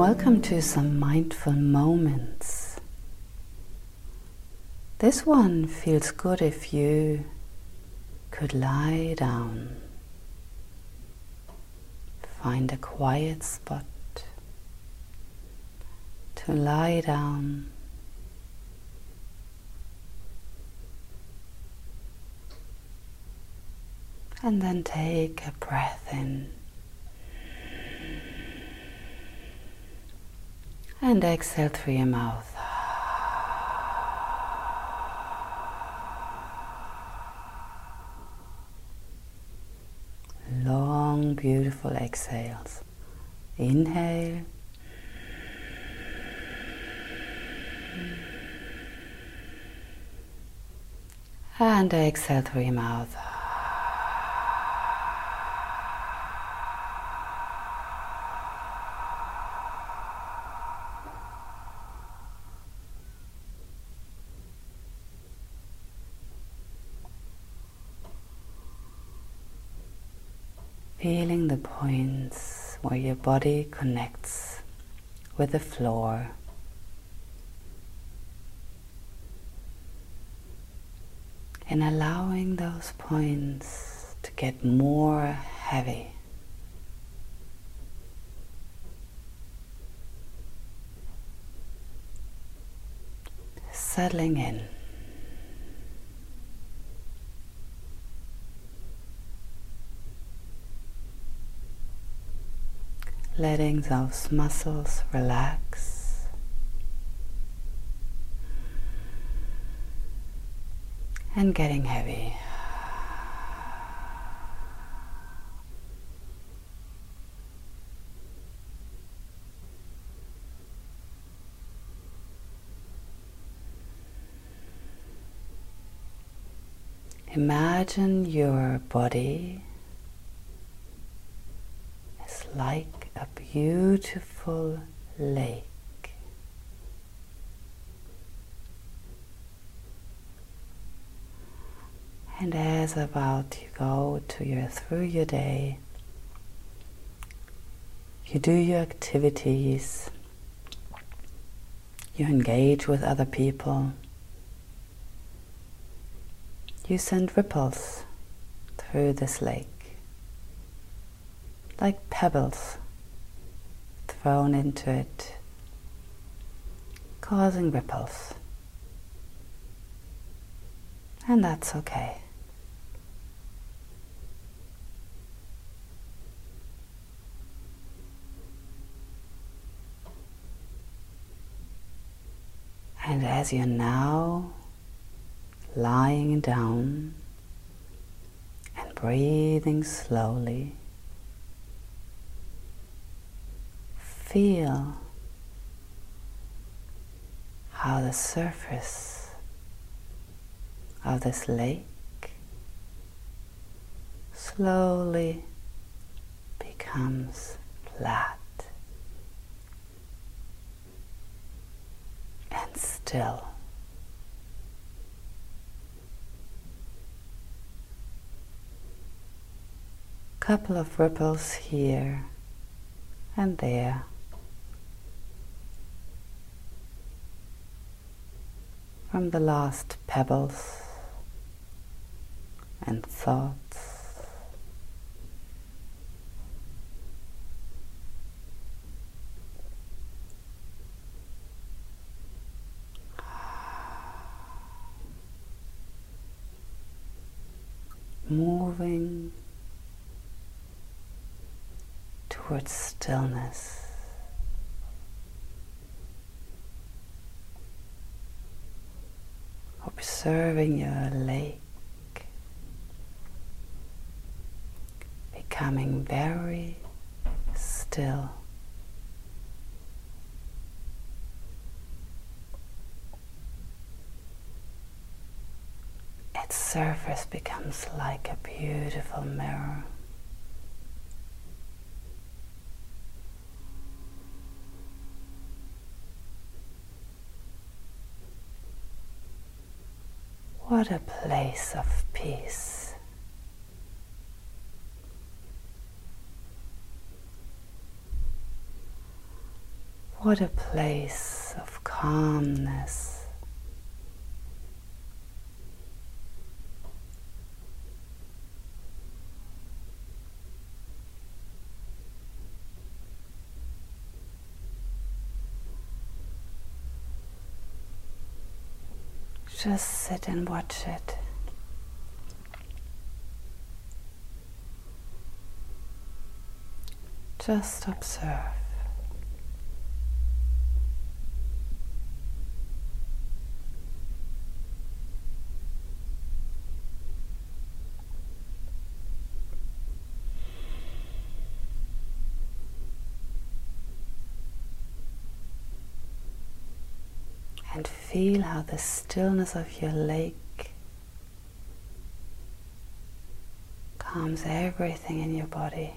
Welcome to some mindful moments. This one feels good if you could lie down. Find a quiet spot to lie down. And then take a breath in. And exhale through your mouth. Long, beautiful exhales. Inhale. And exhale through your mouth. Feeling the points where your body connects with the floor. And allowing those points to get more heavy. Settling in. Letting those muscles relax. And getting heavy. Imagine your body is a beautiful lake. And as about you go to your through your day, you do your activities, you engage with other people, you send ripples through this lake like pebbles thrown into it, causing ripples. And that's okay. And as you're now lying down and breathing slowly, feel how the surface of this lake slowly becomes flat and still. Couple of ripples here and there. From the last pebbles and thoughts. Moving towards stillness. Observing your lake becoming very still. Its surface becomes like a beautiful mirror. What a place of peace. What a place of calmness. Just sit and watch it. Just observe. And feel how the stillness of your lake calms everything in your body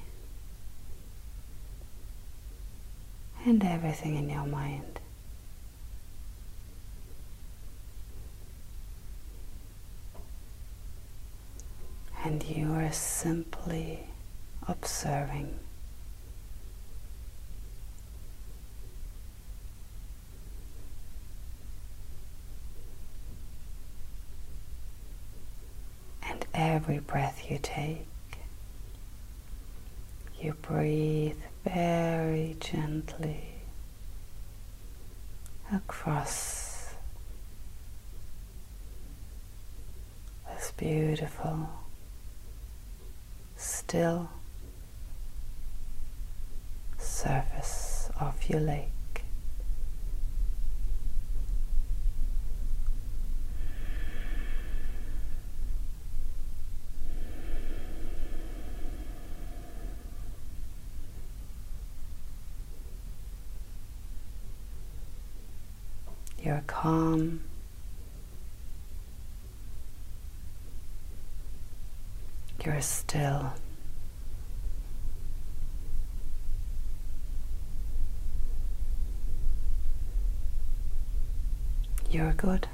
and everything in your mind. And you are simply observing. And every breath you take, you breathe very gently across this beautiful, still surface of your lake. You're calm. You're still. You're good.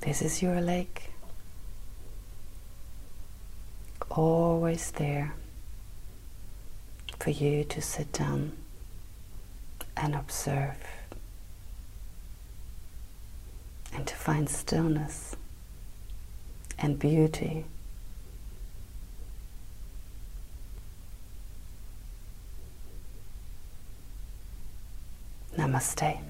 This is your lake. Always there for you to sit down and observe and to find stillness and beauty. Namaste.